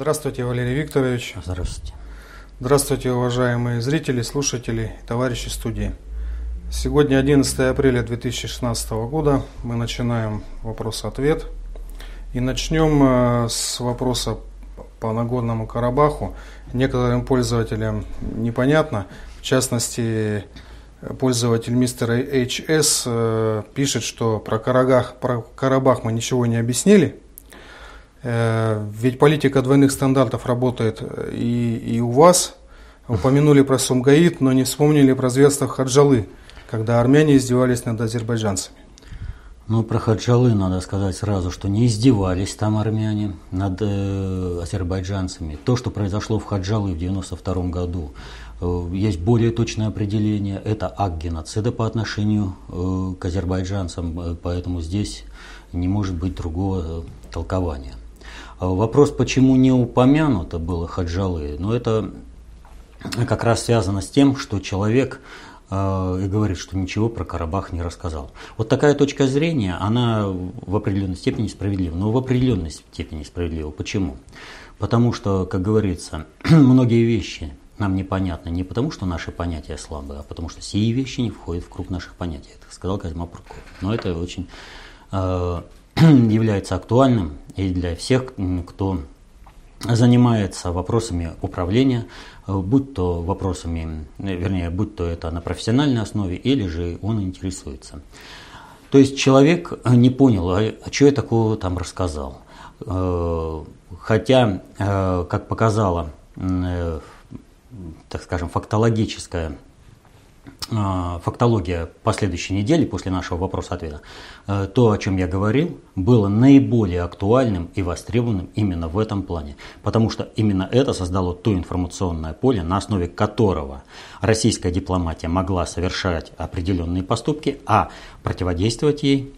Здравствуйте, Валерий Викторович. Здравствуйте. Здравствуйте, уважаемые зрители, слушатели, товарищи студии. Сегодня 11 апреля 2016 года. Мы начинаем вопрос-ответ. И начнем э, с вопроса по Нагорному Карабаху. Некоторым пользователям непонятно. В частности, пользователь мистера HS э, пишет, что про Карабах, про Карабах мы ничего не объяснили. Э, ведь политика двойных стандартов работает и, и у вас. Упомянули про Сумгаит, но не вспомнили про зверство Хаджалы, когда армяне издевались над азербайджанцами. Ну, про Хаджалы надо сказать сразу, что не издевались там армяне над э, азербайджанцами. То, что произошло в Хаджалы в 1992 году, э, есть более точное определение. Это акт геноцида по отношению э, к азербайджанцам, э, поэтому здесь не может быть другого э, толкования. А вопрос, почему не упомянуто было Хаджалы, ну, это как раз связано с тем, что человек Э, и говорит, что ничего про Карабах не рассказал. Вот такая точка зрения, она в определенной степени справедлива, но в определенной степени справедлива. Почему? Потому что, как говорится, многие вещи нам непонятны не потому, что наши понятия слабые, а потому что сии вещи не входят в круг наших понятий. Это сказал Козьма Прокоп. Но это очень э, является актуальным и для всех, кто занимается вопросами управления, э, будь то вопросами, э, вернее, будь то это на профессиональной основе, или же он интересуется. То есть человек э, не понял, а, а что я такого там рассказал. Хотя, как показала, так скажем, фактологическая фактология последующей недели после нашего вопроса-ответа, э, то, о чем я говорил, было наиболее актуальным и востребованным именно в этом плане. Потому что именно это создало то информационное поле, на основе которого российская дипломатия могла совершать определенные поступки, а противодействовать ей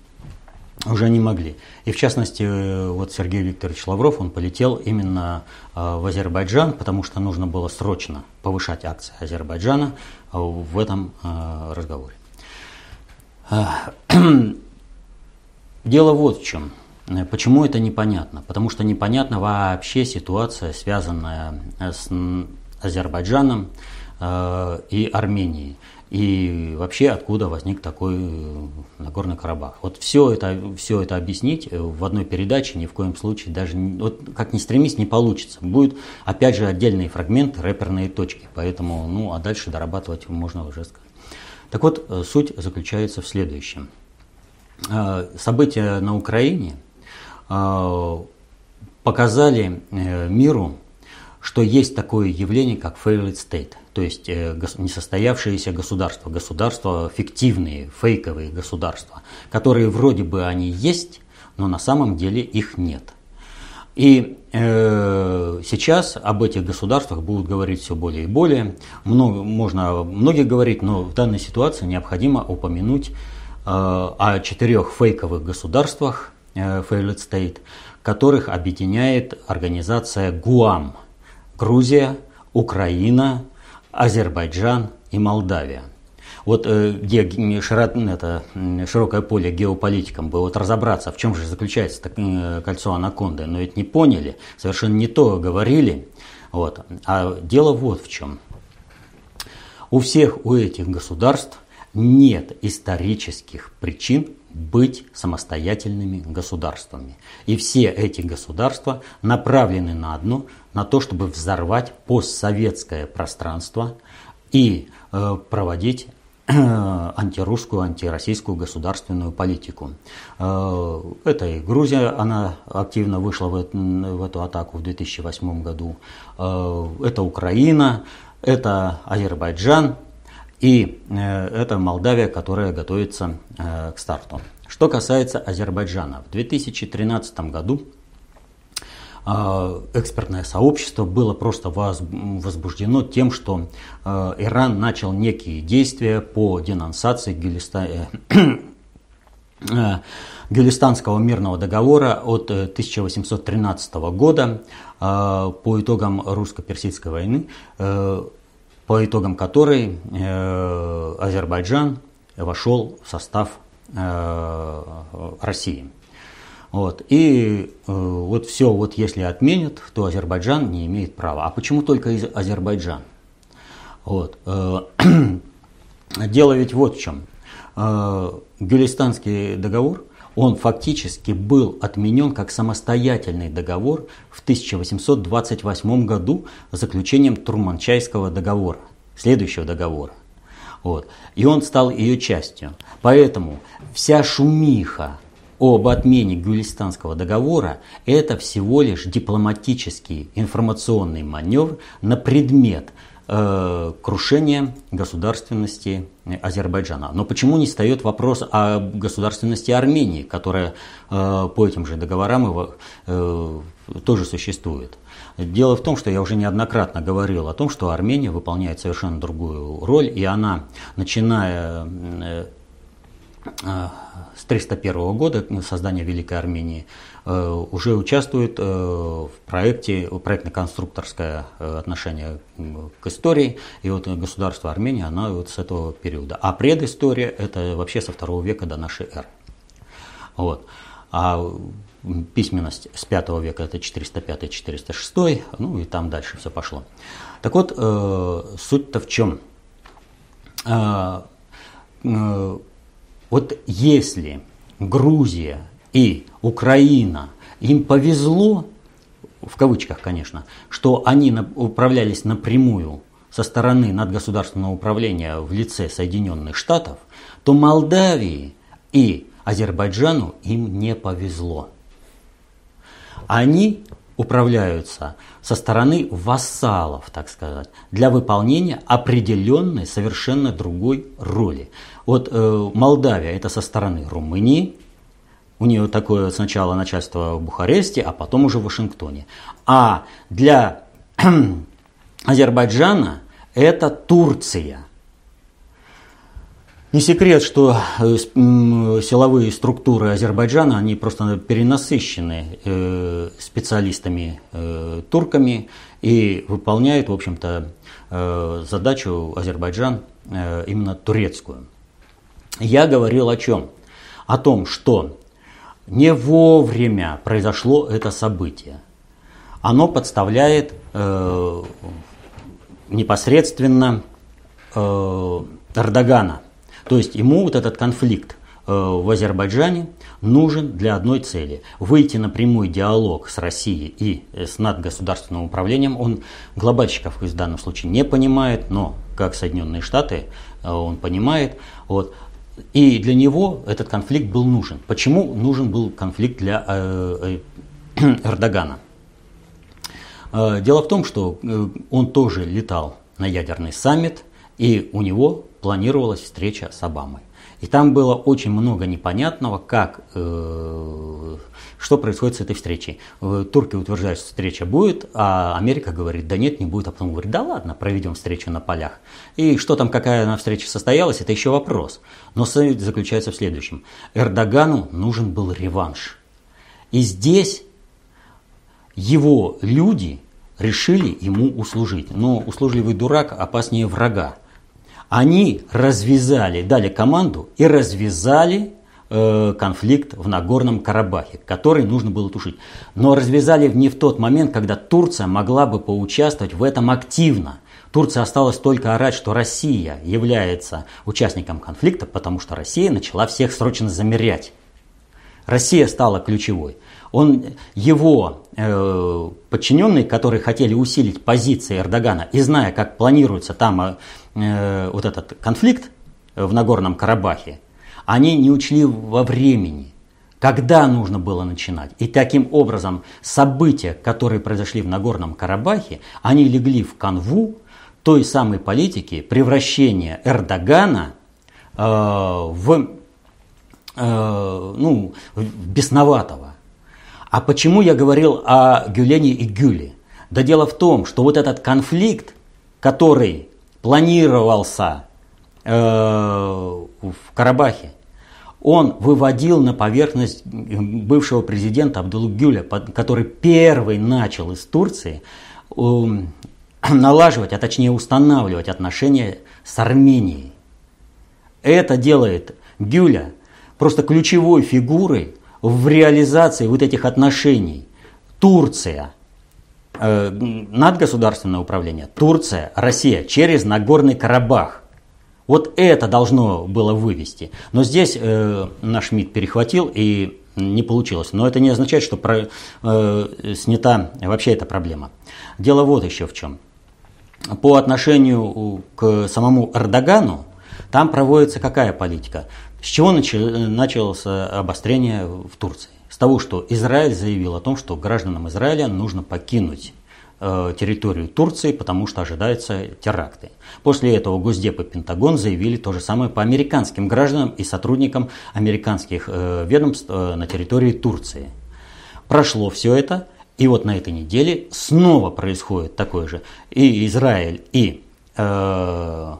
уже не могли. И в частности, э, вот Сергей Викторович Лавров, он полетел именно э, в Азербайджан, потому что нужно было срочно повышать акции Азербайджана в этом разговоре. Дело вот в чем. Почему это непонятно? Потому что непонятна вообще ситуация, связанная с Азербайджаном и Арменией и вообще откуда возник такой э, Нагорный Карабах. Вот все это, все это объяснить э, в одной передаче ни в коем случае даже, вот как ни стремись, не получится. Будет опять же отдельные фрагменты, рэперные точки, поэтому, ну, а дальше дорабатывать можно уже сказать. Так вот, э, суть заключается в следующем. События на Украине показали миру, что есть такое явление, как failed state, то есть э, несостоявшиеся государства, государства фиктивные, фейковые государства, которые вроде бы они есть, но на самом деле их нет. И э, сейчас об этих государствах будут говорить все более и более. Много, можно многих говорить, но в данной ситуации необходимо упомянуть э, о четырех фейковых государствах, э, failed state, которых объединяет организация ГУАМ – Грузия, Украина, Азербайджан и Молдавия. Вот э, где это, широкое поле геополитикам бы вот разобраться, в чем же заключается э, кольцо анаконды, но ведь не поняли, совершенно не то говорили. Вот. А дело вот в чем. У всех у этих государств нет исторических причин быть самостоятельными государствами. И все эти государства направлены на одно, на то, чтобы взорвать постсоветское пространство и э, проводить э, антирусскую, антироссийскую государственную политику. Э, это и Грузия, она активно вышла в, в эту атаку в 2008 году. Это Украина, это Азербайджан, и это Молдавия, которая готовится к старту. Что касается Азербайджана, в 2013 году экспертное сообщество было просто возбуждено тем, что Иран начал некие действия по денонсации Гюлистанского мирного договора от 1813 года по итогам русско-персидской войны по итогам которой э, Азербайджан вошел в состав э, России. Вот. И э, вот все, вот если отменят, то Азербайджан не имеет права. А почему только из Азербайджан? Вот. Э, дело ведь вот в чем. Э, Гюлистанский договор, он фактически был отменен как самостоятельный договор в 1828 году заключением Турманчайского договора, следующего договора. Вот. И он стал ее частью. Поэтому вся шумиха об отмене Гюлистанского договора – это всего лишь дипломатический информационный маневр на предмет э, крушения государственности Азербайджана. Но почему не встает вопрос о государственности Армении, которая э, по этим же договорам э, тоже существует? Дело в том, что я уже неоднократно говорил о том, что Армения выполняет совершенно другую роль, и она, начиная э, с 301 года создания Великой Армении, э, уже участвует в проекте, проектно-конструкторское отношение к истории, и вот государство Армения, оно вот с этого периода. А предыстория – это вообще со второго века до нашей эры. Вот. А письменность с 5 века, это 405-406, ну и там дальше все пошло. Так вот, э, суть-то в чем? Вот если Грузия и Украина, им повезло, в кавычках, конечно, что они управлялись напрямую со стороны надгосударственного управления в лице Соединенных Штатов, то Молдавии и Азербайджану им не повезло они управляются со стороны вассалов, так сказать, для выполнения определенной совершенно другой роли. Вот э, Молдавия это со стороны Румынии, у нее такое сначала начальство в Бухаресте, а потом уже в Вашингтоне. А для Азербайджана это Турция – не секрет, что э, силовые структуры Азербайджана, они просто перенасыщены э, специалистами э, турками и выполняют, в общем-то, задачу Азербайджан именно турецкую. Я говорил о чем? О том, что не вовремя произошло это событие. Оно подставляет непосредственно Эрдогана – то есть ему вот этот конфликт э, в Азербайджане нужен для одной цели – выйти на прямой диалог с Россией и э, с надгосударственным управлением. Он глобальщиков в данном случае не понимает, но как Соединенные Штаты э, он понимает. Вот. И для него этот конфликт был нужен. Почему нужен был конфликт для э, э, Эрдогана? Дело в том, что он тоже летал на ядерный саммит, и у него планировалась встреча с Обамой. И там было очень много непонятного, как, э, что происходит с этой встречей. Турки утверждают, что встреча будет, а Америка говорит, да нет, не будет, а потом говорит, да ладно, проведем встречу на полях. И что там, какая на встреча состоялась, это еще вопрос. Но суть заключается в следующем. Эрдогану нужен был реванш. И здесь его люди решили ему услужить. Но услужливый дурак опаснее врага. Они развязали, дали команду и развязали конфликт в Нагорном Карабахе, который нужно было тушить. Но развязали не в тот момент, когда Турция могла бы поучаствовать в этом активно. Турция осталась только орать, что Россия является участником конфликта, потому что Россия начала всех срочно замерять. Россия стала ключевой. Он, его э, подчиненные, которые хотели усилить позиции Эрдогана, и зная, как планируется там э, э, вот этот конфликт в Нагорном Карабахе, они не учли во времени, когда нужно было начинать. И таким образом события, которые произошли в Нагорном Карабахе, они легли в канву той самой политики превращения Эрдогана э, в, э, ну, в бесноватого. А почему я говорил о Гюлене и Гюле? Да дело в том, что вот этот конфликт, который планировался э, в Карабахе, он выводил на поверхность бывшего президента Абдулгюля, который первый начал из Турции э, налаживать, а точнее устанавливать отношения с Арменией. Это делает Гюля просто ключевой фигурой в реализации вот этих отношений Турция, э, надгосударственное управление, Турция, Россия через Нагорный Карабах. Вот это должно было вывести. Но здесь э, наш МИД перехватил и не получилось. Но это не означает, что про, э, снята вообще эта проблема. Дело вот еще в чем. По отношению к самому Эрдогану, там проводится какая политика? С чего началось обострение в Турции? С того, что Израиль заявил о том, что гражданам Израиля нужно покинуть территорию Турции, потому что ожидаются теракты. После этого Госдеп и Пентагон заявили то же самое по американским гражданам и сотрудникам американских э, ведомств э, на территории Турции. Прошло все это, и вот на этой неделе снова происходит такое же. И Израиль, и э,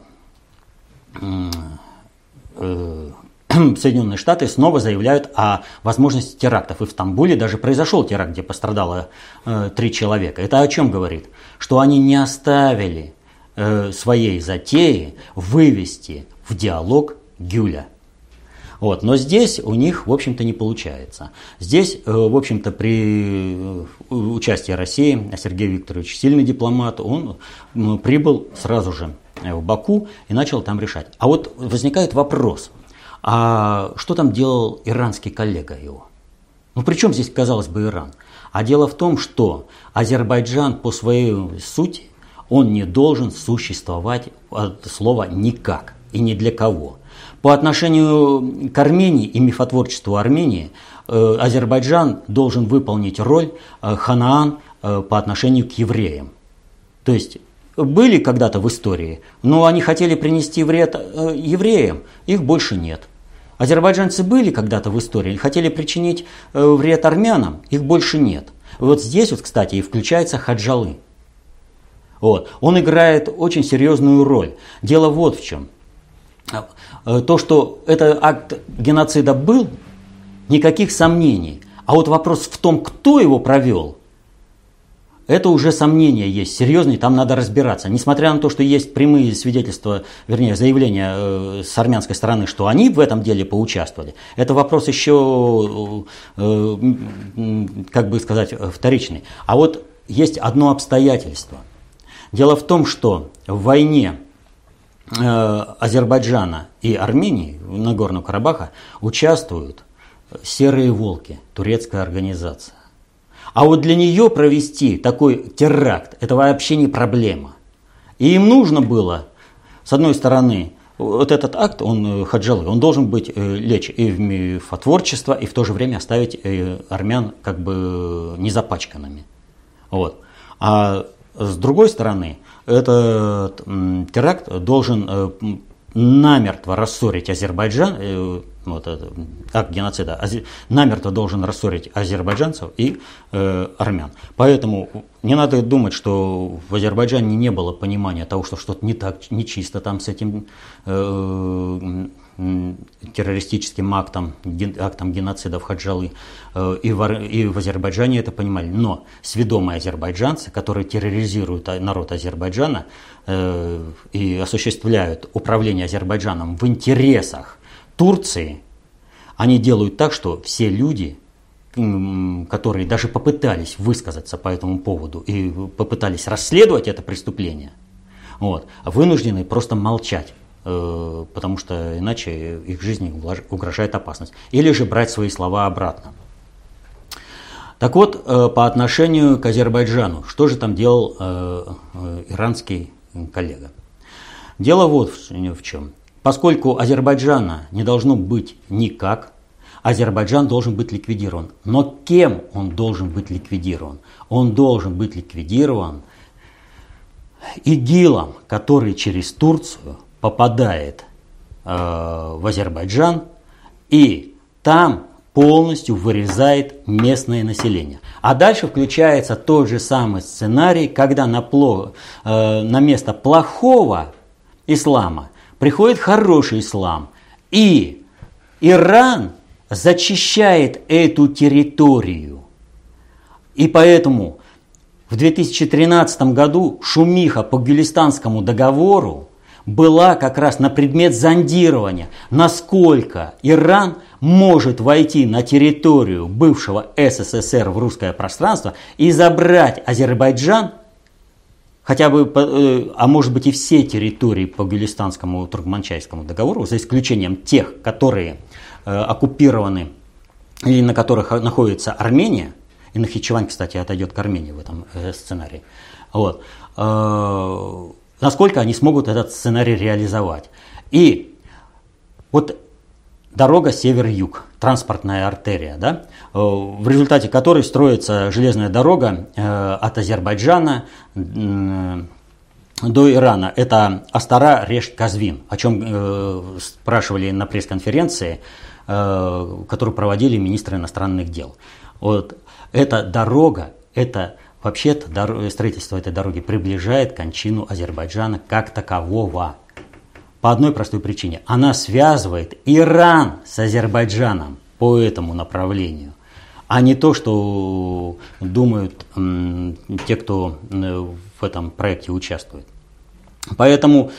э, Соединенные Штаты снова заявляют о возможности терактов. И в Стамбуле даже произошел теракт, где пострадало э, три человека. Это о чем говорит? Что они не оставили э, своей затеи вывести в диалог Гюля. Вот. Но здесь у них, в общем-то, не получается. Здесь, э, в общем-то, при э, участии России, а Сергей Викторович сильный дипломат, он прибыл сразу же в Баку и начал там решать. А вот возникает вопрос – а что там делал иранский коллега его? Ну, при чем здесь, казалось бы, Иран? А дело в том, что Азербайджан по своей сути, он не должен существовать от слова «никак» и ни для кого. По отношению к Армении и мифотворчеству Армении, э, Азербайджан должен выполнить роль э, Ханаан э, по отношению к евреям. То есть были когда-то в истории, но они хотели принести вред евреям, их больше нет. Азербайджанцы были когда-то в истории, хотели причинить э, вред армянам, их больше нет. Вот здесь вот, кстати, и включается Хаджалы. Вот. Он играет очень серьезную роль. Дело вот в чем. Э, то, что этот акт геноцида был, никаких сомнений. А вот вопрос в том, кто его провел – это уже сомнения есть серьезные, там надо разбираться. Несмотря на то, что есть прямые свидетельства, вернее, заявления э, с армянской стороны, что они в этом деле поучаствовали, это вопрос еще, э, как бы сказать, вторичный. А вот есть одно обстоятельство. Дело в том, что в войне э, Азербайджана и Армении, Нагорного Карабаха, участвуют серые волки, турецкая организация. А вот для нее провести такой теракт, это вообще не проблема. И им нужно было, с одной стороны, вот этот акт, он, э, хаджалы, он должен быть э, лечь и в мифотворчество, и в то же время оставить э, армян как бы не запачканными. Вот. А с другой стороны, этот теракт должен намертво рассорить Азербайджан, вот это, акт геноцида, намертво должен рассорить азербайджанцев и э, армян. Поэтому не надо думать, что в Азербайджане не было понимания того, что что-то не так, нечисто там с этим э, террористическим актом, актом геноцида в Хаджалы. Э, и в, и в Азербайджане это понимали. Но сведомые азербайджанцы, которые терроризируют народ Азербайджана э, и осуществляют управление Азербайджаном в интересах Турции они делают так, что все люди, которые даже попытались высказаться по этому поводу и попытались расследовать это преступление, вот, вынуждены просто молчать, потому что иначе их жизни угрожает опасность. Или же брать свои слова обратно. Так вот, э, по отношению к Азербайджану, что же там делал э, иранский коллега? Дело вот в чем. Поскольку Азербайджана не должно быть никак, Азербайджан должен быть ликвидирован. Но кем он должен быть ликвидирован? Он должен быть ликвидирован ИГИЛом, который через Турцию попадает э, в Азербайджан и там полностью вырезает местное население. А дальше включается тот же самый сценарий, когда на, пло, э, на место плохого ислама приходит хороший ислам. И Иран зачищает эту территорию. И поэтому в 2013 году шумиха по Гюлистанскому договору была как раз на предмет зондирования, насколько Иран может войти на территорию бывшего СССР в русское пространство и забрать Азербайджан, хотя бы, э, а может быть и все территории по Гюлистанскому Туркманчайскому договору, за исключением тех, которые э, оккупированы или на которых находится Армения, и Нахичевань, кстати, отойдет к Армении в этом э, сценарии, вот, насколько они смогут этот сценарий реализовать. И вот дорога север-юг, транспортная артерия, да, э, в результате которой строится железная дорога э, от Азербайджана до Ирана. Это Астара, Решт, Казвин, о чем э, спрашивали на пресс-конференции, которую проводили министры иностранных дел. Вот эта дорога, это вообще-то строительство этой дороги приближает кончину Азербайджана как такового. По одной простой причине. Она связывает Иран с Азербайджаном по этому направлению. А не то, что думают те, кто в этом проекте участвует. Поэтому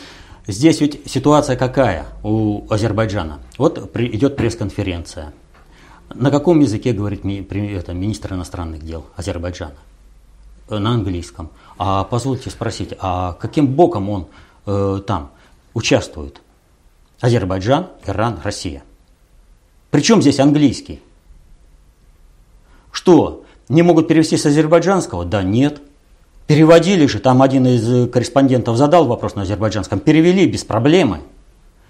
здесь ведь ситуация какая у Азербайджана? Вот идет пресс-конференция. На каком языке говорит министр иностранных дел Азербайджана? На английском. А позвольте спросить, а каким боком он э, там? участвуют. Азербайджан, Иран, Россия. Причем здесь английский? Что, не могут перевести с азербайджанского? Да нет. Переводили же, там один из корреспондентов задал вопрос на азербайджанском, перевели без проблемы.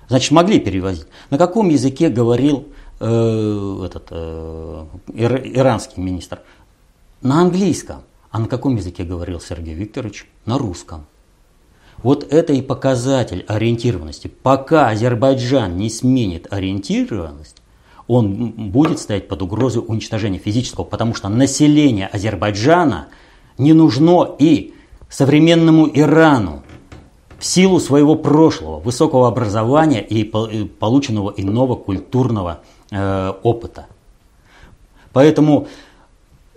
Значит, могли перевозить. На каком языке говорил э, этот э, ир, иранский министр? На английском. А на каком языке говорил Сергей Викторович? На русском. Вот это и показатель ориентированности. Пока Азербайджан не сменит ориентированность, он будет стоять под угрозой уничтожения физического, потому что население Азербайджана не нужно и современному Ирану в силу своего прошлого, высокого образования и полученного иного культурного э, опыта. Поэтому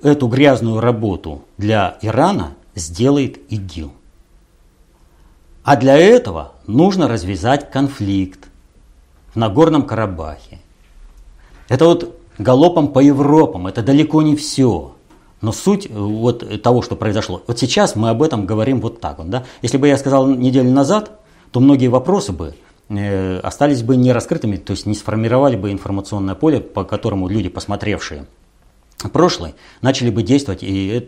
эту грязную работу для Ирана сделает ИГИЛ. А для этого нужно развязать конфликт в Нагорном Карабахе. Это вот галопом по Европам, это далеко не все. Но суть э, вот того, что произошло. Вот сейчас мы об этом говорим вот так вот. Да? Если бы я сказал неделю назад, то многие вопросы бы э, остались бы не раскрытыми, то есть не сформировали бы информационное поле, по которому люди, посмотревшие прошлое, начали бы действовать, и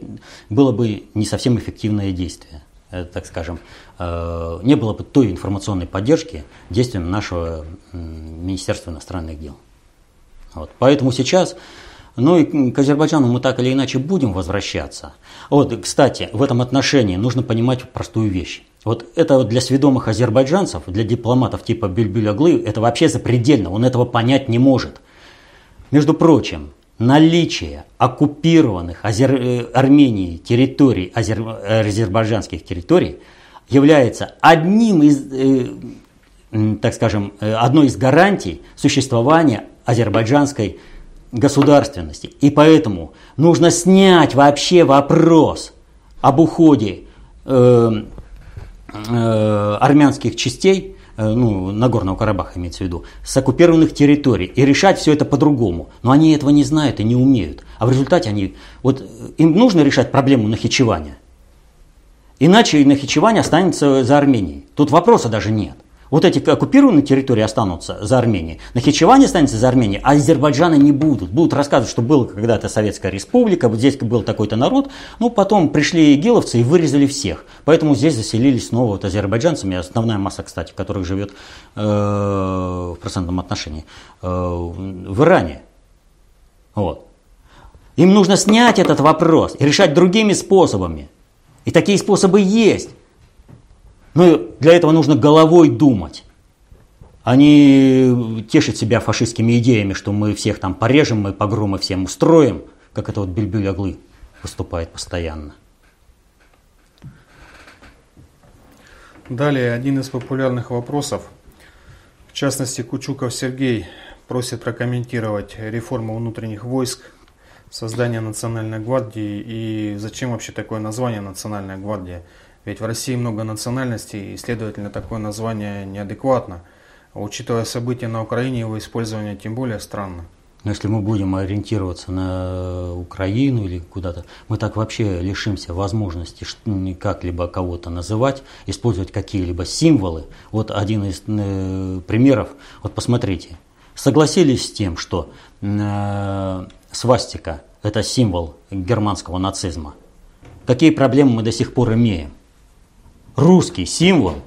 было бы не совсем эффективное действие. Э, так скажем, э, не было бы той информационной поддержки действиям нашего Министерства иностранных дел. Вот. Поэтому сейчас, ну и к Азербайджану мы так или иначе будем возвращаться. Вот, кстати, в этом отношении нужно понимать простую вещь. Вот это для сведомых азербайджанцев, для дипломатов типа Бюльбюль-Аглы, это вообще запредельно, он этого понять не может. Между прочим, наличие оккупированных Азер... Э, Арменией территорий, азер... Э, азербайджанских территорий, является одним из, э, так скажем, одной из гарантий существования азербайджанской государственности. И поэтому нужно снять вообще вопрос об уходе э, э, армянских частей Э, ну, Нагорного Карабаха имеется в виду, с оккупированных территорий и решать все это по-другому. Но они этого не знают и не умеют. А в результате они, вот им нужно решать проблему нахичевания. Иначе нахичевание останется за Арменией. Тут вопроса даже нет. Вот эти оккупированные территории останутся за Арменией. Нахичевань останется за Арменией, а Азербайджана не будут. Будут рассказывать, что была когда-то Советская Республика, вот здесь был такой-то народ. Ну, потом пришли игиловцы и вырезали всех. Поэтому здесь заселились снова вот азербайджанцами, основная масса, кстати, которых живет э, в процентном отношении э, в Иране. Вот. Им нужно снять этот вопрос и решать другими способами. И такие способы есть. Но для этого нужно головой думать. Они тешат себя фашистскими идеями, что мы всех там порежем, мы погромы всем устроим, как это вот Бельбюль Аглы выступает постоянно. Далее один из популярных вопросов. В частности, Кучуков Сергей просит прокомментировать реформу внутренних войск, создание Национальной гвардии и зачем вообще такое название Национальная гвардия. Ведь в России много национальностей, и, следовательно, такое название неадекватно. А учитывая события на Украине, его использование тем более странно. Но если мы будем ориентироваться на Украину или куда-то, мы так вообще лишимся возможности как-либо кого-то называть, использовать какие-либо символы. Вот один из э, примеров, вот посмотрите, согласились с тем, что э, свастика – это символ германского нацизма. Какие проблемы мы до сих пор имеем? Русский символ,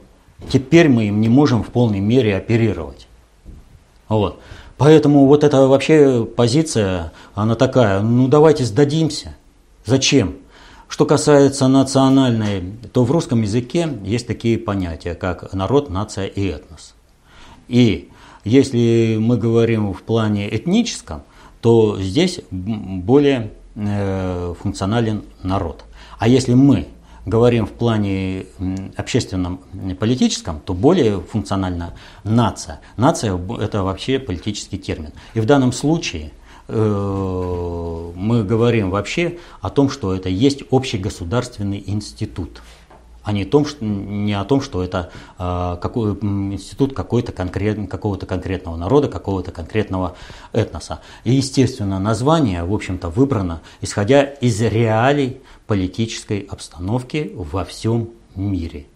теперь мы им не можем в полной мере оперировать. Вот. Поэтому вот эта вообще позиция, она такая, ну давайте сдадимся. Зачем? Что касается национальной, то в русском языке есть такие понятия, как народ, нация и этнос. И если мы говорим в плане этническом, то здесь более э, функционален народ. А если мы говорим в плане общественном политическом, то более функциональна нация. Нация – это вообще политический термин. И в данном случае э, мы говорим вообще о том, что это есть общегосударственный институт а не, том, что, не о том, что это э, какой, институт какой-то конкрет, какого-то конкретного народа, какого-то конкретного этноса. И, естественно, название, в общем-то, выбрано, исходя из реалий политической обстановки во всем мире.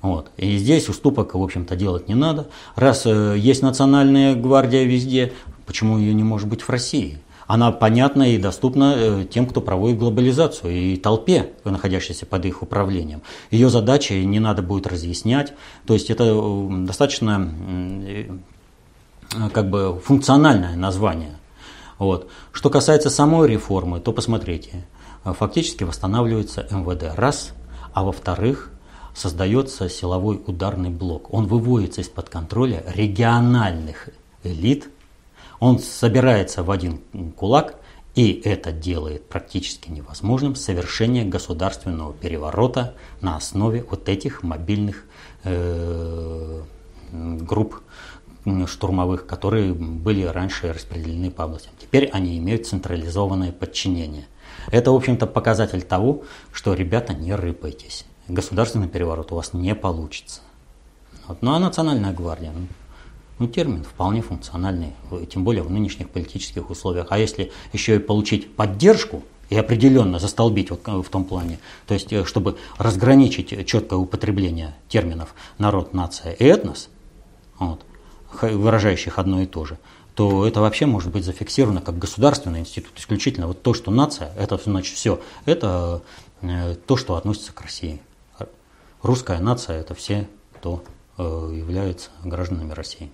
Вот. И здесь уступок, в общем-то, делать не надо. Раз э, есть национальная гвардия везде, почему ее не может быть в России? она понятна и доступна э, тем, кто проводит глобализацию и толпе, находящейся под их управлением. Ее задачи не надо будет разъяснять, то есть это э, достаточно как бы функциональное название. Вот. Что касается самой реформы, то посмотрите, фактически восстанавливается МВД, раз, а во-вторых, создается силовой ударный блок. Он выводится из-под контроля региональных элит – он собирается в один кулак, и это делает практически невозможным совершение государственного переворота на основе вот этих мобильных э, групп штурмовых, которые были раньше распределены по областям. Теперь они имеют централизованное подчинение. Это, в общем-то, показатель того, что, ребята, не рыпайтесь. Государственный переворот у вас не получится. Вот. Ну а национальная гвардия, ну, ну, термин вполне функциональный, тем более в нынешних политических условиях. А если еще и получить поддержку и определенно застолбить вот в том плане, то есть э, чтобы разграничить четкое употребление терминов народ, нация и этнос, вот, выражающих одно и то же, то это вообще может быть зафиксировано как государственный институт исключительно. Вот то, что нация, это значит все, это э, то, что относится к России. Русская нация – это все, кто э, является гражданами России.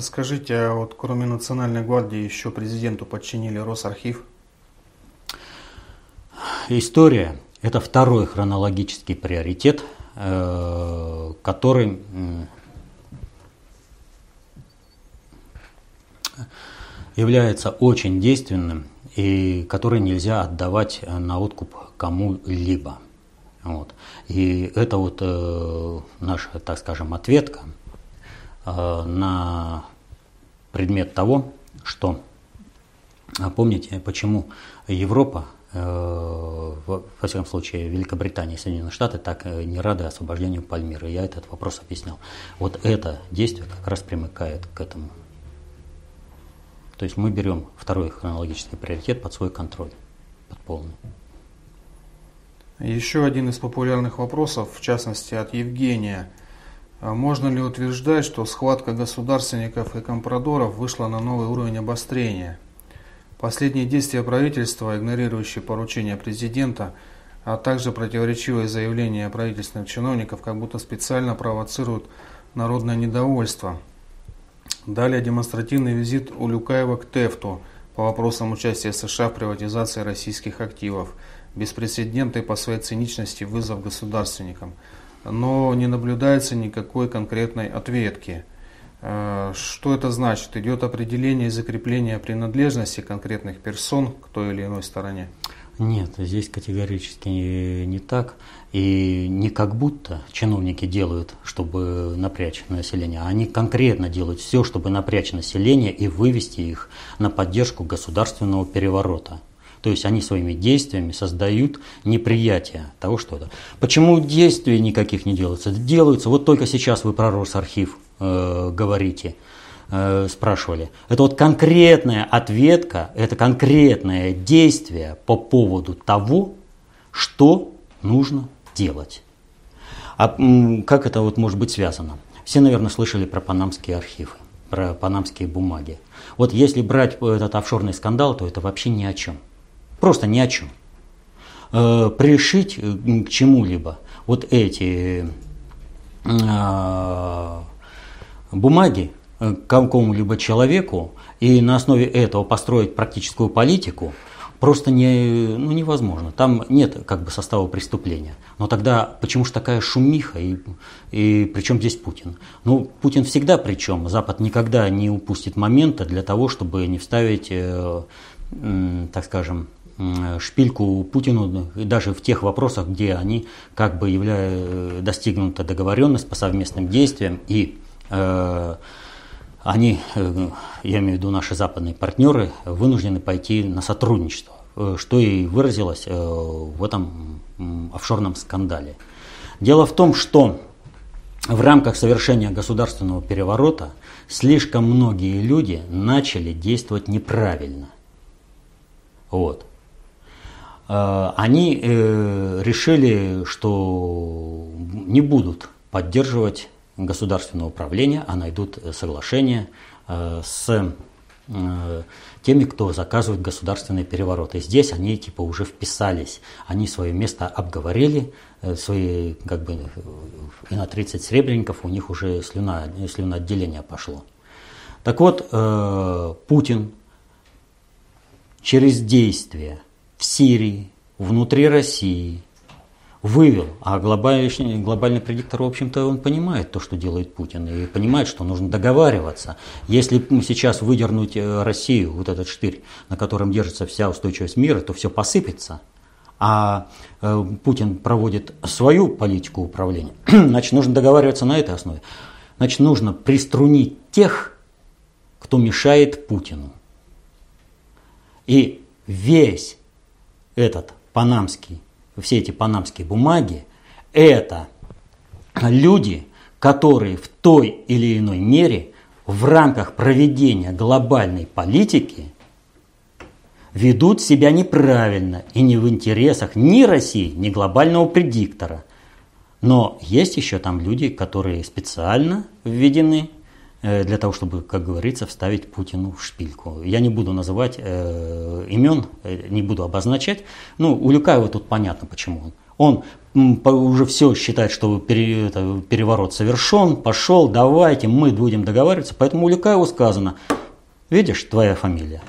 Скажите, а вот кроме Национальной гвардии еще президенту подчинили Росархив? История – это второй хронологический приоритет, э, который является очень действенным и который нельзя отдавать на откуп кому-либо. Вот. И это вот э, наша, так скажем, ответка – Э, на предмет того, что а помните, почему Европа, э, во всяком случае Великобритания и Соединенные Штаты так э, не рады освобождению Пальмиры. Я этот вопрос объяснял. Вот это действие как раз примыкает к этому. То есть мы берем второй хронологический приоритет под свой контроль, под полный. Еще один из популярных вопросов, в частности от Евгения – а можно ли утверждать, что схватка государственников и компрадоров вышла на новый уровень обострения? Последние действия правительства, игнорирующие поручения президента, а также противоречивые заявления правительственных чиновников, как будто специально провоцируют народное недовольство. Далее демонстративный визит Улюкаева к Тефту по вопросам участия США в приватизации российских активов. Беспрецедентный по своей циничности вызов государственникам – но не наблюдается никакой конкретной ответки. Э, что это значит? Идет определение и закрепление принадлежности конкретных персон к той или иной стороне? Нет, здесь категорически не так. И не как будто чиновники делают, чтобы напрячь население, а они конкретно делают все, чтобы напрячь население и вывести их на поддержку государственного переворота. То есть они своими действиями создают неприятие того, что это. Почему действий никаких не делаются? Делаются. Вот только сейчас вы про Росархив э, говорите, э, спрашивали. Это вот конкретная ответка, это конкретное действие по поводу того, что нужно делать. А как это вот может быть связано? Все, наверное, слышали про панамские архивы, про панамские бумаги. Вот если брать этот офшорный скандал, то это вообще ни о чем. Просто ни о чем. Э, пришить э, к чему-либо вот эти э, бумаги какому-либо человеку и на основе этого построить практическую политику – просто не, ну, невозможно. Там нет как бы состава преступления. Но тогда почему же такая шумиха и, и при чем здесь Путин? Ну, Путин всегда причем. Запад никогда не упустит момента для того, чтобы не вставить, э, э, так скажем, шпильку Путину даже в тех вопросах, где они как бы являют достигнута договоренность по совместным действиям и э, они, э, я имею в виду наши западные партнеры, вынуждены пойти на сотрудничество, э, что и выразилось э, в этом офшорном скандале. Дело в том, что в рамках совершения государственного переворота слишком многие люди начали действовать неправильно. Вот. Они решили, что не будут поддерживать государственного управления, а найдут э, соглашение э, с э, теми, кто заказывает государственные перевороты. Здесь они типа уже вписались, они свое место обговорили, свои как бы и на 30 сребреников у них уже слюна, слюноотделение пошло. Так вот, Путин через действия в Сирии, внутри России, вывел. А глобальный, глобальный предиктор, в общем-то, он понимает то, что делает Путин, и понимает, что нужно договариваться. Если сейчас выдернуть э, Россию, вот этот штырь, на котором держится вся устойчивость мира, то все посыпется. А э, Путин проводит свою политику управления, значит, нужно договариваться на этой основе. Значит, нужно приструнить тех, кто мешает Путину. И весь этот панамский все эти панамские бумаги, это люди, которые в той или иной мере в рамках проведения глобальной политики ведут себя неправильно и не в интересах ни России, ни глобального предиктора. Но есть еще там люди, которые специально введены для того, чтобы, как говорится, вставить Путину в шпильку. Я не буду называть э, имен, э, не буду обозначать. Ну, у Люкаева тут понятно, почему он. Он уже все считает, что переворот совершен, пошел, давайте, мы будем договариваться. Поэтому у Люкаева сказано, видишь, твоя фамилия,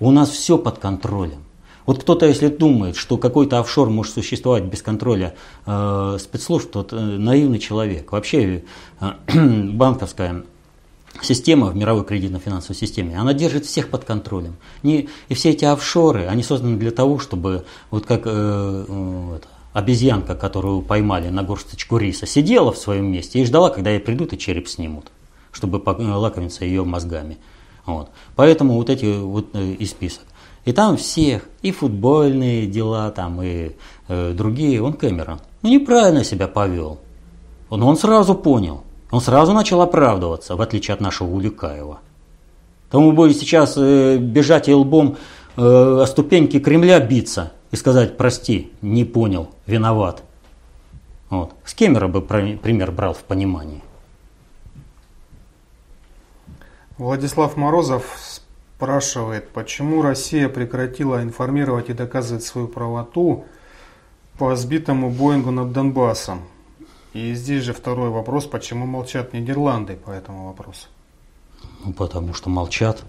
у нас все под контролем. Вот кто-то, если думает, что какой-то офшор может существовать без контроля э, спецслужб, тот э, наивный человек. Вообще э, банковская система в мировой кредитно-финансовой системе, она держит всех под контролем. Не, и все эти офшоры, они созданы для того, чтобы, вот как э, э, обезьянка, которую поймали на горсточку риса, сидела в своем месте и ждала, когда ей придут и череп снимут, чтобы лакомиться ее мозгами. Вот. Поэтому вот эти вот э, и список. И там всех, и футбольные дела, там, и э, другие, он Кэмерон. Ну, неправильно себя повел. Он, он сразу понял. Он сразу начал оправдываться, в отличие от нашего Улюкаева. Тому будет сейчас э, бежать и лбом э, о ступеньки Кремля биться и сказать, прости, не понял, виноват. Вот. С Кемера бы пример брал в понимании. Владислав Морозов спрашивает, почему Россия прекратила информировать и доказывать свою правоту по сбитому Боингу над Донбассом. И здесь же второй вопрос, почему молчат Нидерланды по этому вопросу? Ну, потому что молчат.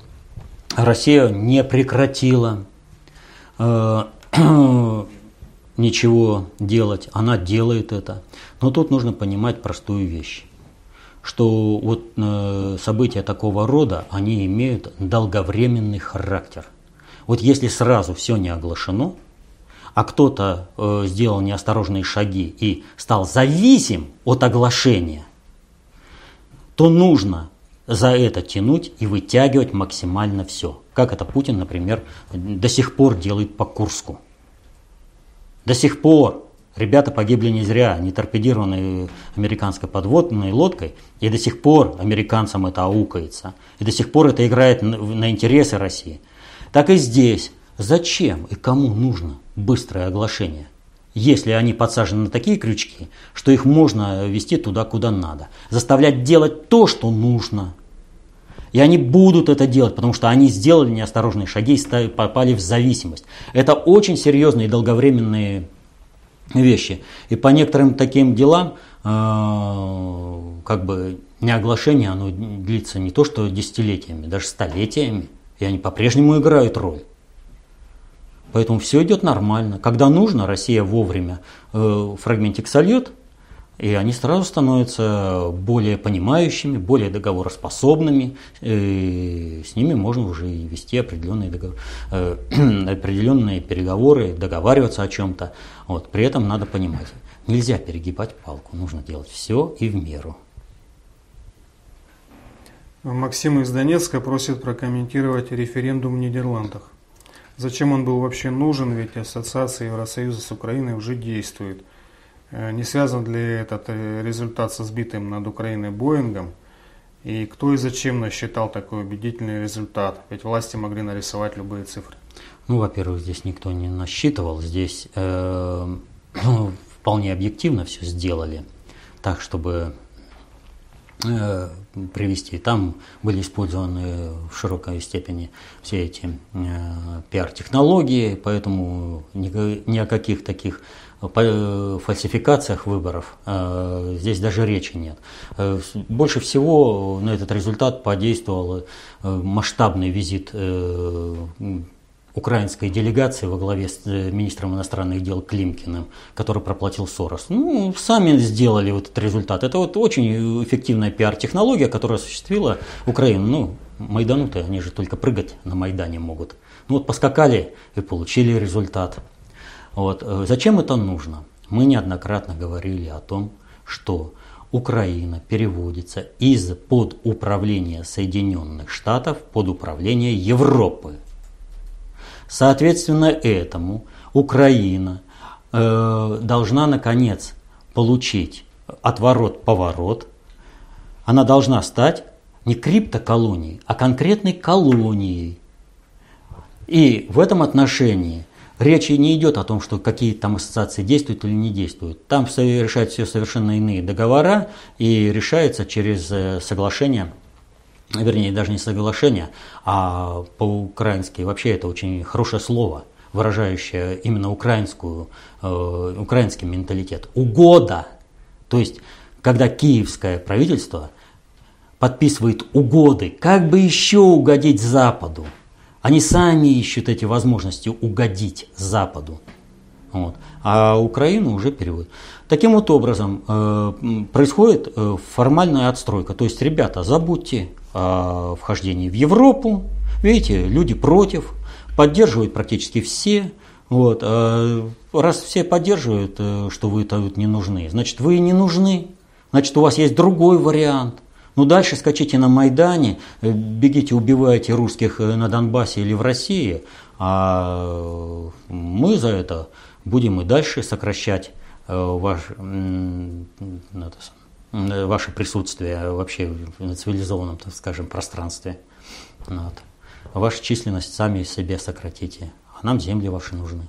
Россия не прекратила э, ничего делать, она делает это. Но тут нужно понимать простую вещь что вот э, события такого рода, они имеют долговременный характер. Вот если сразу все не оглашено, а кто-то э, сделал неосторожные шаги и стал зависим от оглашения, то нужно за это тянуть и вытягивать максимально все. Как это Путин, например, до сих пор делает по Курску. До сих пор ребята погибли не зря, не торпедированные американской подводной лодкой, и до сих пор американцам это аукается, и до сих пор это играет на интересы России. Так и здесь. Зачем и кому нужно быстрое оглашение? если они подсажены на такие крючки, что их можно вести туда, куда надо. Заставлять делать то, что нужно. И они будут это делать, потому что они сделали неосторожные шаги и попали в зависимость. Это очень серьезные и долговременные вещи. И по некоторым таким делам, э, как бы неоглашение, оно длится не то что десятилетиями, даже столетиями. И они по-прежнему играют роль. Поэтому все идет нормально. Когда нужно, Россия вовремя э, фрагментик сольет, и они сразу становятся более понимающими, более договороспособными. И с ними можно уже вести определенные, договор, э, определенные переговоры, договариваться о чем-то. Вот. При этом надо понимать, нельзя перегибать палку, нужно делать все и в меру. Максим из Донецка просит прокомментировать референдум в Нидерландах. Зачем он был вообще нужен, ведь ассоциация Евросоюза с Украиной уже действует. Э, не связан ли этот э, результат со сбитым над Украиной Боингом? И кто и зачем насчитал такой убедительный результат? Ведь власти могли нарисовать любые цифры. Ну, во-первых, здесь никто не насчитывал, здесь э, ну, вполне объективно все сделали, так, чтобы Э, привести. Там были использованы в широкой степени все эти э, пиар-технологии, поэтому ни, ни о каких таких э, фальсификациях выборов э, здесь даже речи нет. Э, больше всего на этот результат подействовал масштабный визит украинской делегации во главе с э, министром иностранных дел Климкиным, который проплатил Сорос. Ну, сами сделали вот этот результат. Это вот очень эффективная пиар-технология, которая осуществила Украину. Ну, майдануты, они же только прыгать на Майдане могут. Ну вот поскакали и получили результат. Вот. Э, зачем это нужно? Мы неоднократно говорили о том, что Украина переводится из под управления Соединенных Штатов под управление Европы. Соответственно этому Украина э, должна наконец получить отворот-поворот. Она должна стать не криптоколонией, а конкретной колонией. И в этом отношении речи не идет о том, что какие там ассоциации действуют или не действуют. Там решают все совершенно иные договора и решается через э, соглашение вернее, даже не соглашение, а по-украински вообще это очень хорошее слово, выражающее именно украинскую, э, украинский менталитет. Угода. То есть, когда киевское правительство подписывает угоды, как бы еще угодить Западу. Они сами ищут эти возможности угодить Западу. Вот. А Украину уже переводят. Таким вот образом э, происходит э, формальная отстройка. То есть, ребята, забудьте о вхождении в Европу. Видите, люди против, поддерживают практически все. Вот. А раз все поддерживают, э, что вы тут не нужны, значит, вы не нужны. Значит, у вас есть другой вариант. Ну, дальше скачите на Майдане, бегите, убивайте русских на Донбассе или в России, а мы за это будем и дальше сокращать ваш, ваше присутствие вообще на цивилизованном, так скажем, пространстве. Вот. Вашу численность сами себе сократите, а нам земли ваши нужны.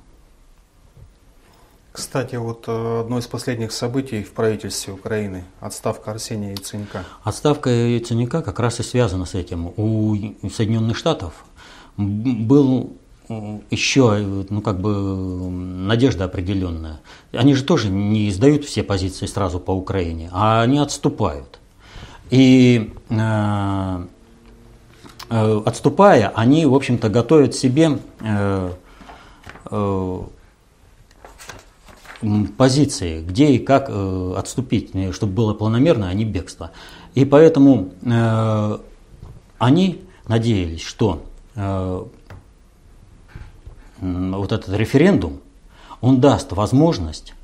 Кстати, вот э, одно из последних событий в правительстве Украины – отставка Арсения Яценюка. Отставка Яценюка как раз и связана с этим. У Соединенных Штатов был еще ну, как бы надежда определенная. Они же тоже не издают все позиции сразу по Украине, а они отступают. И э, э, отступая, они, в общем-то, готовят себе э, э, позиции, где и как э, отступить, чтобы было планомерно, а не бегство. И поэтому э, они надеялись, что э, вот этот референдум, он даст возможность,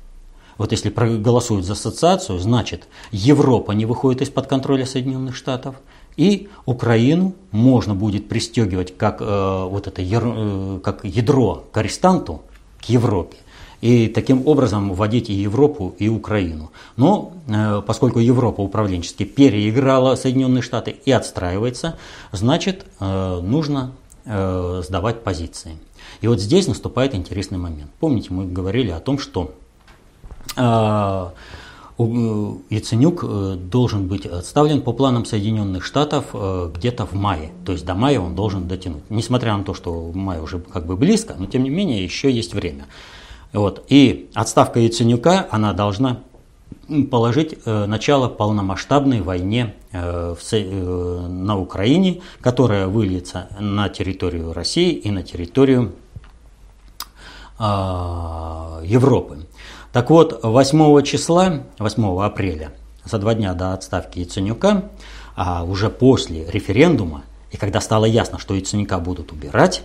вот если проголосуют за ассоциацию, значит Европа не выходит из-под контроля Соединенных Штатов, И Украину можно будет пристегивать как, э, вот это, э, как ядро к арестанту, к Европе, и таким образом вводить и Европу, и Украину. Но э, поскольку Европа управленчески переиграла Соединенные Штаты и отстраивается, значит э, нужно э, сдавать позиции. И вот здесь наступает интересный момент. Помните, мы говорили о том, что э, Э, Яценюк э, должен быть отставлен по планам Соединенных Штатов э, где-то в мае. То есть до мая он должен дотянуть. Несмотря на то, что май уже как бы близко, но тем не менее еще есть время. Вот. И отставка Яценюка, она должна положить начало полномасштабной войне на Украине, которая выльется на территорию России и на территорию а, Европы. Так вот, 8 числа, 8 апреля, за два дня до отставки Яценюка, а уже после референдума, и когда стало ясно, что Яценюка будут убирать,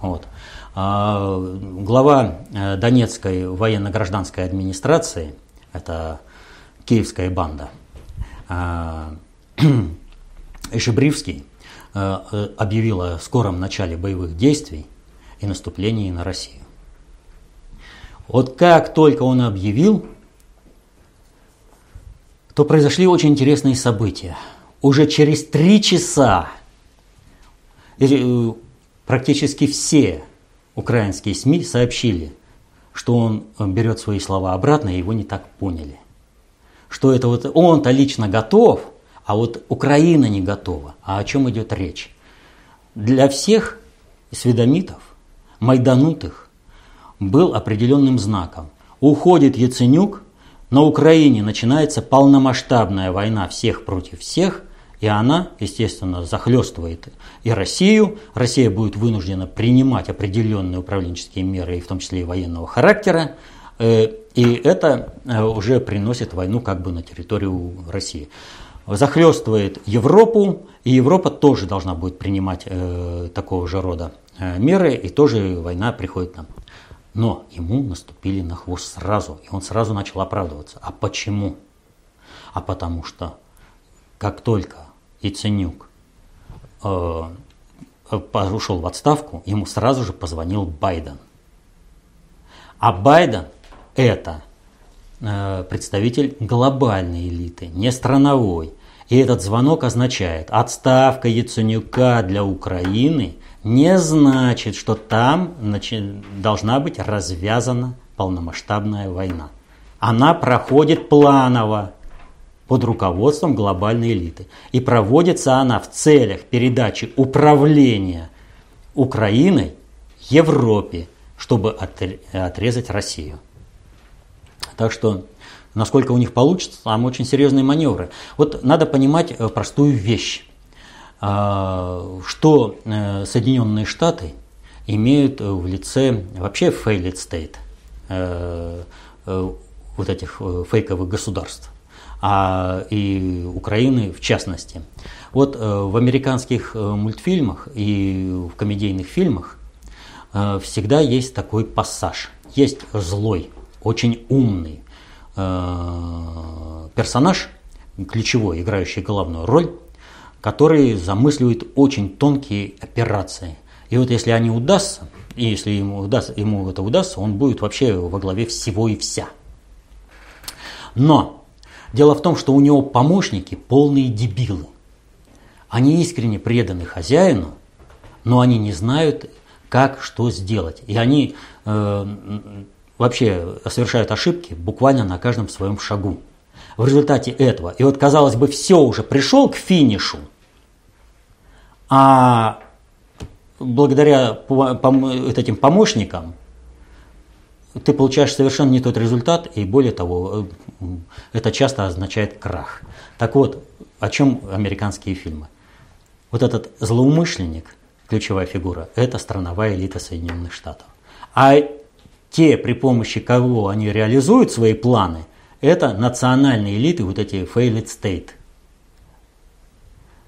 вот, а, глава э, Донецкой военно-гражданской администрации, это киевская банда, а, Эшебривский, э, э, объявила о скором начале боевых действий и наступлении на Россию. Вот как только он объявил, то произошли очень интересные события. Уже через три часа э, практически все украинские СМИ сообщили, что он берет свои слова обратно, и его не так поняли. Что это вот он-то лично готов, а вот Украина не готова. А о чем идет речь? Для всех сведомитов, майданутых, был определенным знаком. Уходит Яценюк, на Украине начинается полномасштабная война всех против всех, и она, естественно, захлестывает и Россию. Россия будет вынуждена принимать определенные управленческие меры, в том числе и военного характера. Э, и это э, уже приносит войну как бы на территорию России. Захлестывает Европу, и Европа тоже должна будет принимать э, такого же рода меры, и тоже война приходит нам. Но ему наступили на хвост сразу, и он сразу начал оправдываться. А почему? А потому что как только Яценюк э, ушел в отставку, ему сразу же позвонил Байден. А Байден это э, представитель глобальной элиты, не страновой. И этот звонок означает отставка Яценюка для Украины не значит, что там должна быть развязана полномасштабная война. Она проходит планово под руководством глобальной элиты. И проводится она в целях передачи управления Украиной Европе, чтобы отрезать Россию. Так что, насколько у них получится, там очень серьезные маневры. Вот надо понимать э, простую вещь. А, что э, Соединенные Штаты имеют в лице вообще failed state, э, э, вот этих фейковых государств, а и Украины в частности. Вот в американских мультфильмах и в комедийных фильмах всегда есть такой пассаж. Есть злой, очень умный персонаж, ключевой, играющий главную роль, который замысливает очень тонкие операции. И вот если они удастся, и если ему, удастся, ему это удастся, он будет вообще во главе всего и вся. Но дело в том, что у него помощники полные дебилы. Они искренне преданы хозяину, но они не знают, как что сделать. И они э, вообще совершают ошибки буквально на каждом своем шагу. В результате этого, и вот казалось бы, все уже пришел к финишу, а благодаря этим помощникам ты получаешь совершенно не тот результат, и более того, э, это часто означает крах. Так вот, о чем американские фильмы? Вот этот злоумышленник, ключевая фигура, это страновая элита Соединенных Штатов. А те, при помощи кого они реализуют свои планы, это национальные элиты, вот эти failed state.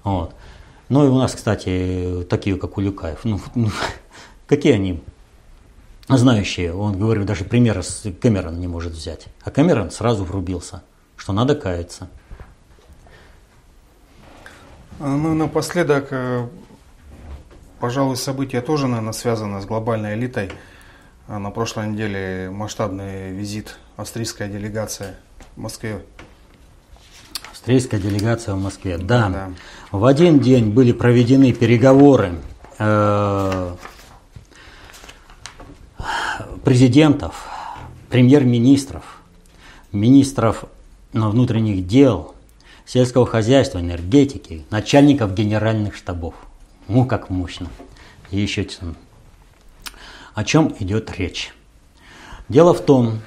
Вот. Ну и у нас, кстати, такие, как у Люкаев. Ну, ну какие они знающие? Он, говорю, даже примера с Кэмерон не может взять. А Кэмерон сразу врубился, что надо каяться. Ну напоследок, э, пожалуй, события тоже, наверное, связаны с глобальной элитой. А на прошлой неделе масштабный визит австрийская делегация в Москве. Австрийская делегация в Москве, да. да. В один день были проведены переговоры э, президентов, премьер-министров, министров внутренних дел, сельского хозяйства, энергетики, начальников генеральных штабов. Ну, как мощно. И еще о чем идет речь. Дело в том,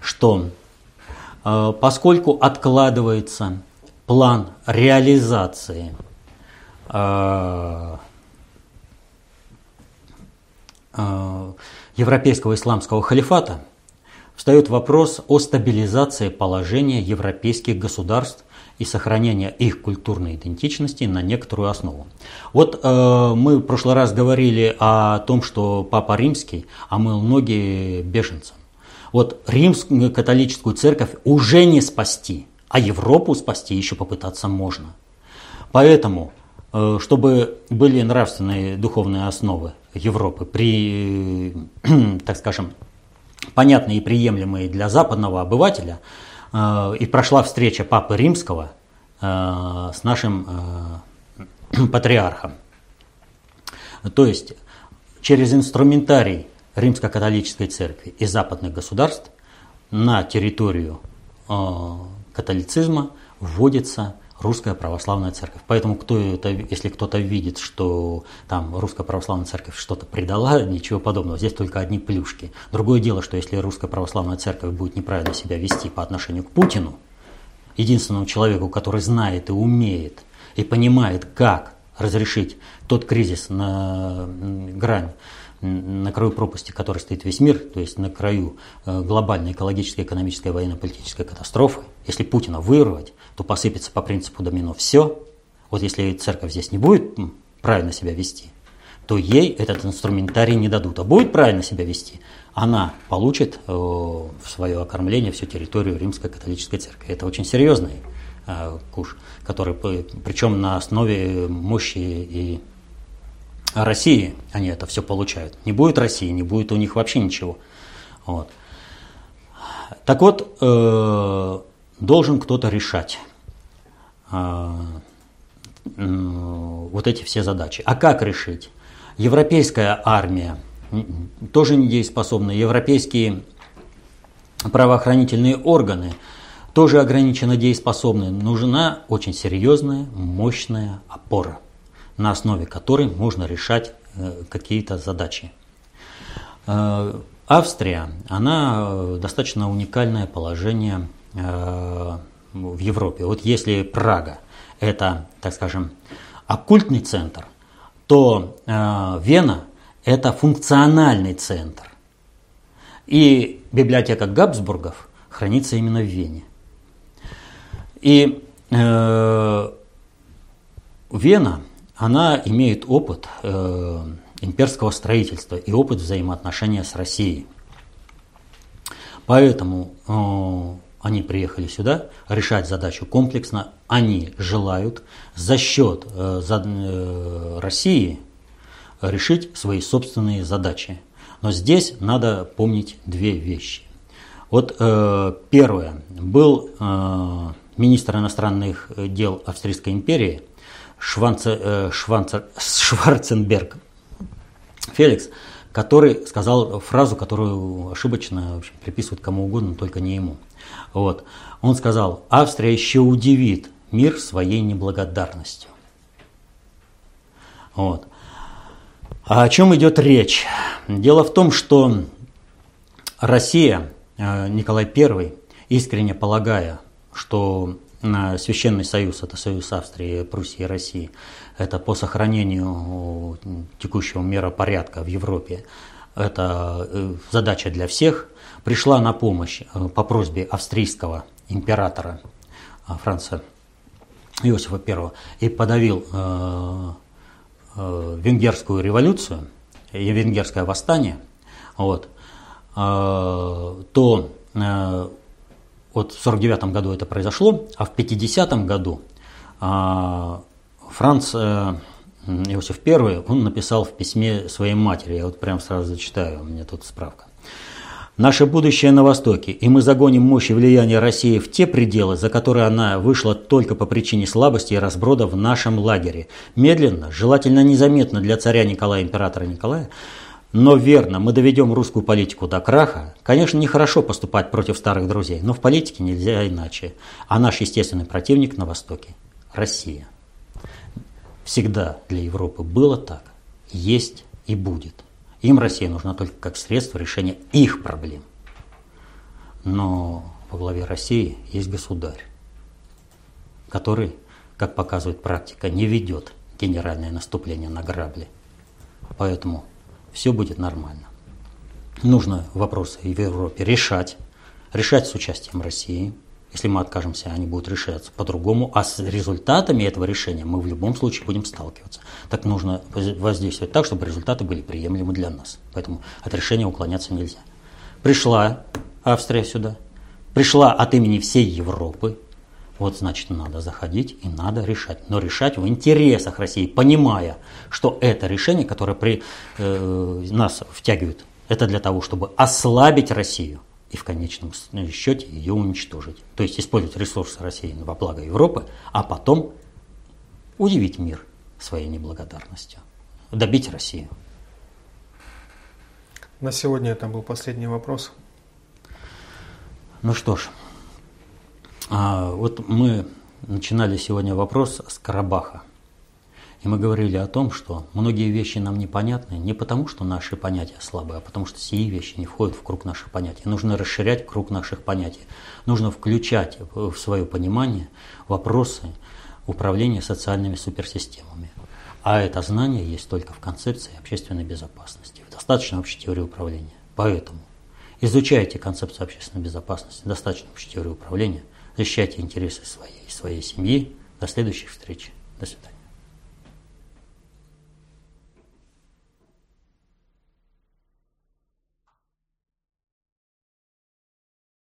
что э, поскольку откладывается план реализации э, э, европейского исламского халифата, встает вопрос о стабилизации положения европейских государств и сохранения их культурной идентичности на некоторую основу. Вот э, мы в прошлый раз говорили о том, что Папа Римский омыл ноги беженцам. Вот римскую католическую церковь уже не спасти, а Европу спасти еще попытаться можно. Поэтому, э, чтобы были нравственные духовные основы Европы при, так скажем, понятные и приемлемые для западного обывателя – Э, и прошла встреча Папы Римского э, с нашим э, патриархом. То есть через инструментарий Римско-католической церкви и западных государств на территорию католицизма вводится русская православная церковь. Поэтому кто это, если кто-то видит, что там русская православная церковь что-то предала, ничего подобного. Здесь только одни плюшки. Другое дело, что если русская православная церковь будет неправильно себя вести по отношению к Путину, единственному человеку, который знает и умеет, и понимает, как разрешить тот кризис на грань, на краю пропасти, который стоит весь мир, то есть на краю э, глобальной экологической, экономической, военно-политической катастрофы, если Путина вырвать, то посыпется по принципу домино все. Вот если церковь здесь не будет правильно себя вести, то ей этот инструментарий не дадут. А будет правильно себя вести, она получит э, в свое окормление всю территорию Римской католической церкви. Это очень серьезный э, куш, который, причем на основе мощи и России они это все получают. Не будет России, не будет у них вообще ничего. Вот. Так вот, э, должен кто-то решать а, вот эти все задачи. А как решить? Европейская армия тоже недееспособна, европейские правоохранительные органы тоже ограниченно дееспособны. Нужна очень серьезная, мощная опора, на основе которой можно решать э, какие-то задачи. Э, Австрия, она э, достаточно уникальное положение в Европе. Вот если Прага – это, так скажем, оккультный центр, то Вена – это функциональный центр. И библиотека Габсбургов хранится именно в Вене. И э, Вена, она имеет опыт э, имперского строительства и опыт взаимоотношения с Россией. Поэтому э, они приехали сюда решать задачу комплексно. Они желают за счет э, за, э, России решить свои собственные задачи. Но здесь надо помнить две вещи. Вот э, первое. Был э, министр иностранных дел Австрийской империи Шванце, э, Шванце, Шварценберг Феликс, который сказал фразу, которую ошибочно в общем, приписывают кому угодно, только не ему – вот. Он сказал, Австрия еще удивит мир своей неблагодарностью. Вот. А о чем идет речь? Дело в том, что Россия, э, Николай I, искренне полагая, что Священный Союз, это Союз Австрии, Пруссии и России, это по сохранению текущего миропорядка в Европе, это э, задача для всех, пришла на помощь э, по просьбе австрийского императора э, Франца Иосифа I и подавил венгерскую революцию и венгерское восстание, вот, то вот в 49 году это произошло, а в 50 году Франц э, Иосиф I, он написал в письме своей матери, я вот прям сразу зачитаю, у меня тут справка. Наше будущее на Востоке, и мы загоним мощь и влияние России в те пределы, за которые она вышла только по причине слабости и разброда в нашем лагере. Медленно, желательно незаметно для царя Николая, императора Николая, но верно, мы доведем русскую политику до краха. Конечно, нехорошо поступать против старых друзей, но в политике нельзя иначе. А наш естественный противник на Востоке – Россия. Всегда для Европы было так, есть и будет. Им Россия нужна только как средство решения их проблем. Но во главе России есть государь, который, как показывает практика, не ведет генеральное наступление на грабли. Поэтому все будет нормально. Нужно вопросы в Европе решать, решать с участием России – если мы откажемся, они будут решаться по-другому, а с результатами этого решения мы в любом случае будем сталкиваться. Так нужно воздействовать так, чтобы результаты были приемлемы для нас. Поэтому от решения уклоняться нельзя. Пришла Австрия сюда, пришла от имени всей Европы, вот значит надо заходить и надо решать. Но решать в интересах России, понимая, что это решение, которое при, э, нас втягивает, это для того, чтобы ослабить Россию и в конечном счете ее уничтожить. То есть использовать ресурсы России во благо Европы, а потом удивить мир своей неблагодарностью, добить Россию. На сегодня это был последний вопрос. Ну что ж, а, вот мы начинали сегодня вопрос с Карабаха. И мы говорили о том, что многие вещи нам непонятны не потому, что наши понятия слабые, а потому что сии вещи не входят в круг наших понятий. Нужно расширять круг наших понятий. Нужно включать в свое понимание вопросы управления социальными суперсистемами. А это знание есть только в концепции общественной безопасности, в достаточно общей теории управления. Поэтому изучайте концепцию общественной безопасности, достаточно общей теории управления, защищайте интересы своей своей семьи. До следующих встреч. До свидания.